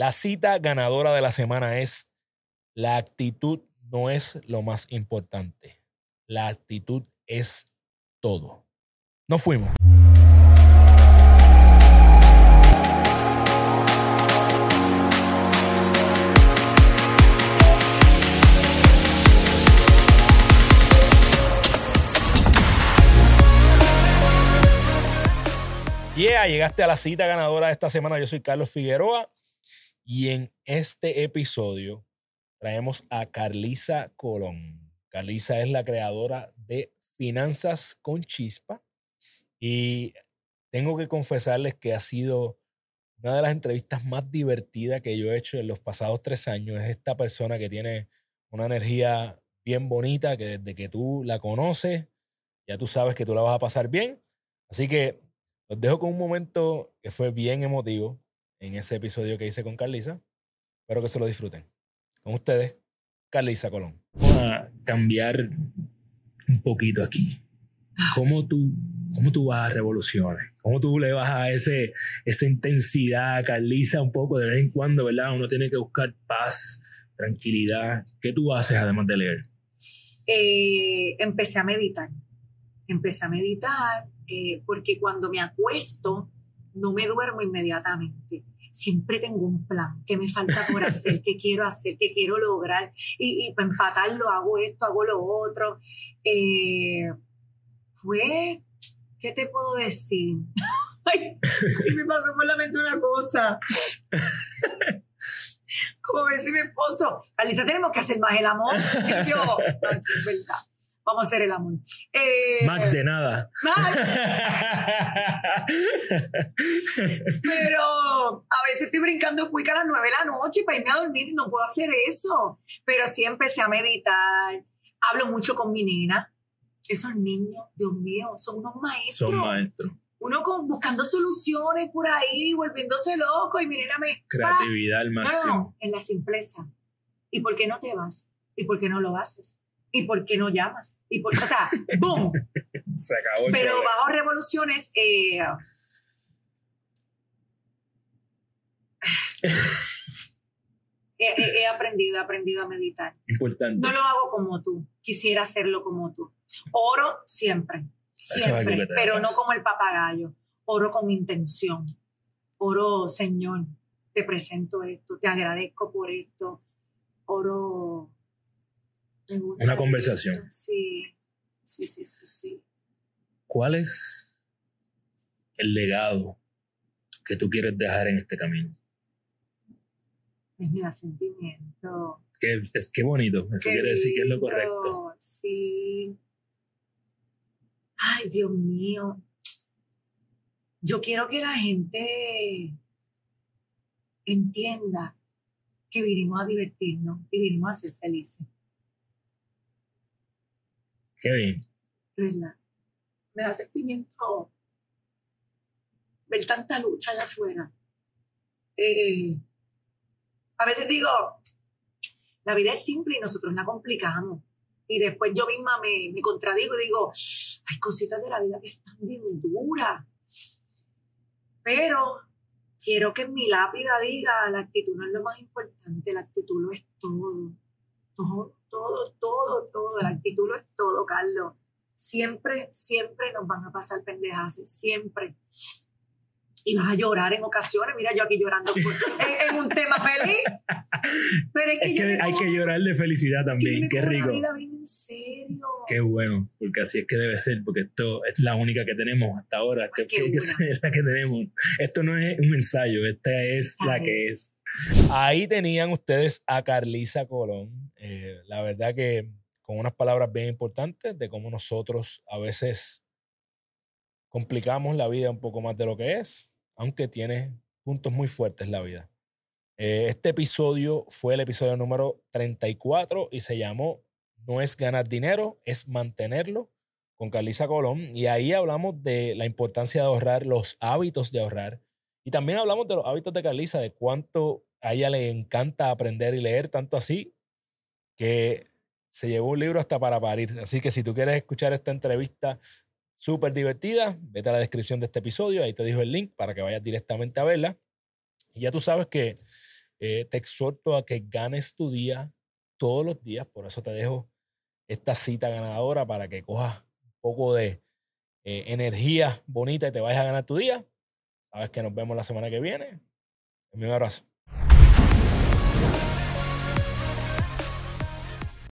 La cita ganadora de la semana es, la actitud no es lo más importante. La actitud es todo. Nos fuimos. Yeah, llegaste a la cita ganadora de esta semana. Yo soy Carlos Figueroa y en este episodio traemos a Carlisa Colón. Carlisa es la creadora de Finanzas con Chispa y tengo que confesarles que ha sido una de las entrevistas más divertidas que yo he hecho en los pasados tres años. Es esta persona que tiene una energía bien bonita, que desde que tú la conoces, ya tú sabes que tú la vas a pasar bien. Así que los dejo con un momento que fue bien emotivo en ese episodio que hice con Carlisa. Espero que se lo disfruten. Con ustedes, Carlisa Colón. Vamos a cambiar un poquito aquí. ¿Cómo tú, cómo tú vas a revoluciones? ¿Cómo tú le vas a ese, esa intensidad, Carlisa, un poco de vez en cuando, verdad? Uno tiene que buscar paz, tranquilidad. ¿Qué tú haces además de leer? Eh, empecé a meditar. Empecé a meditar eh, porque cuando me acuesto no me duermo inmediatamente. Siempre tengo un plan, qué me falta por hacer, qué quiero hacer, qué quiero lograr. Y, para empatarlo hago esto, hago lo otro. Eh, pues, ¿qué te puedo decir? Ay, me pasó por la mente una cosa. Como me dice mi esposo, Alisa, tenemos que hacer más el amor. Y yo, no, es. Vamos a hacer el amor. Eh, Max de nada. Pero a veces estoy brincando cuica a las nueve de la noche para irme a dormir y no puedo hacer eso. Pero sí empecé a meditar. Hablo mucho con mi nena. Esos niños, Dios mío, son unos maestros. Son maestros. Uno con, buscando soluciones por ahí, volviéndose loco y mi nena me... Creatividad al máximo. No, no, en la simpleza. ¿Y por qué no te vas? ¿Y por qué no lo haces? ¿Y por qué no llamas? Y por, o sea, ¡boom! Se acabó el Pero bajo revoluciones, eh, he, aprendido, he aprendido a meditar. Importante. No lo hago como tú. Quisiera hacerlo como tú. Oro siempre, siempre, pero no como el papagayo. Oro con intención. Oro, Señor, te presento esto, te agradezco por esto. Oro una conversación. Sí, sí, sí, sí, sí. ¿Cuál es el legado que tú quieres dejar en este camino? Es mi sentimiento. Qué, es, qué bonito, eso quiere decir que es lo correcto. Sí. Ay, Dios mío. Yo quiero que la gente entienda que vinimos a divertirnos y vinimos a ser felices. Qué bien. Me da sentimiento ver tanta lucha allá afuera. Eh, a veces digo, la vida es simple y nosotros la complicamos. Y después yo misma me, me contradigo y digo, hay cositas de la vida que están bien duras. Pero quiero que en mi lápida diga, la actitud no es lo más importante, la actitud lo es todo. Todo todo, todo, todo. La actitud lo es todo, Carlos. Siempre, siempre nos van a pasar pendejas, siempre. Y vas a llorar en ocasiones. Mira, yo aquí llorando en, un tema feliz. Pero es que, hay que llorar de felicidad también. Qué rico. en serio. Qué bueno, porque así es que debe ser, porque esto es la única que tenemos hasta ahora. Esta es la que tenemos. Esto no es un ensayo, esta es la que es. Ahí tenían ustedes a Carlisa Colón. Eh, la verdad que con unas palabras bien importantes de cómo nosotros a veces complicamos la vida un poco más de lo que es, aunque tiene puntos muy fuertes la vida. Eh, este episodio fue el episodio número 34 y se llamó No es ganar dinero, es mantenerlo con Carlisa Colón. Y ahí hablamos de la importancia de ahorrar, los hábitos de ahorrar y también hablamos de los hábitos de Carlisa, de cuánto a ella le encanta aprender y leer, tanto así que se llevó un libro hasta para parir. Así que si tú quieres escuchar esta entrevista súper divertida, vete a la descripción de este episodio, ahí te dejo el link para que vayas directamente a verla. Y ya tú sabes que Eh, te exhorto a que ganes tu día todos los días. Por eso te dejo esta cita ganadora para que cojas un poco de eh, energía bonita y te vayas a ganar tu día. Sabes que nos vemos la semana que viene. Un abrazo.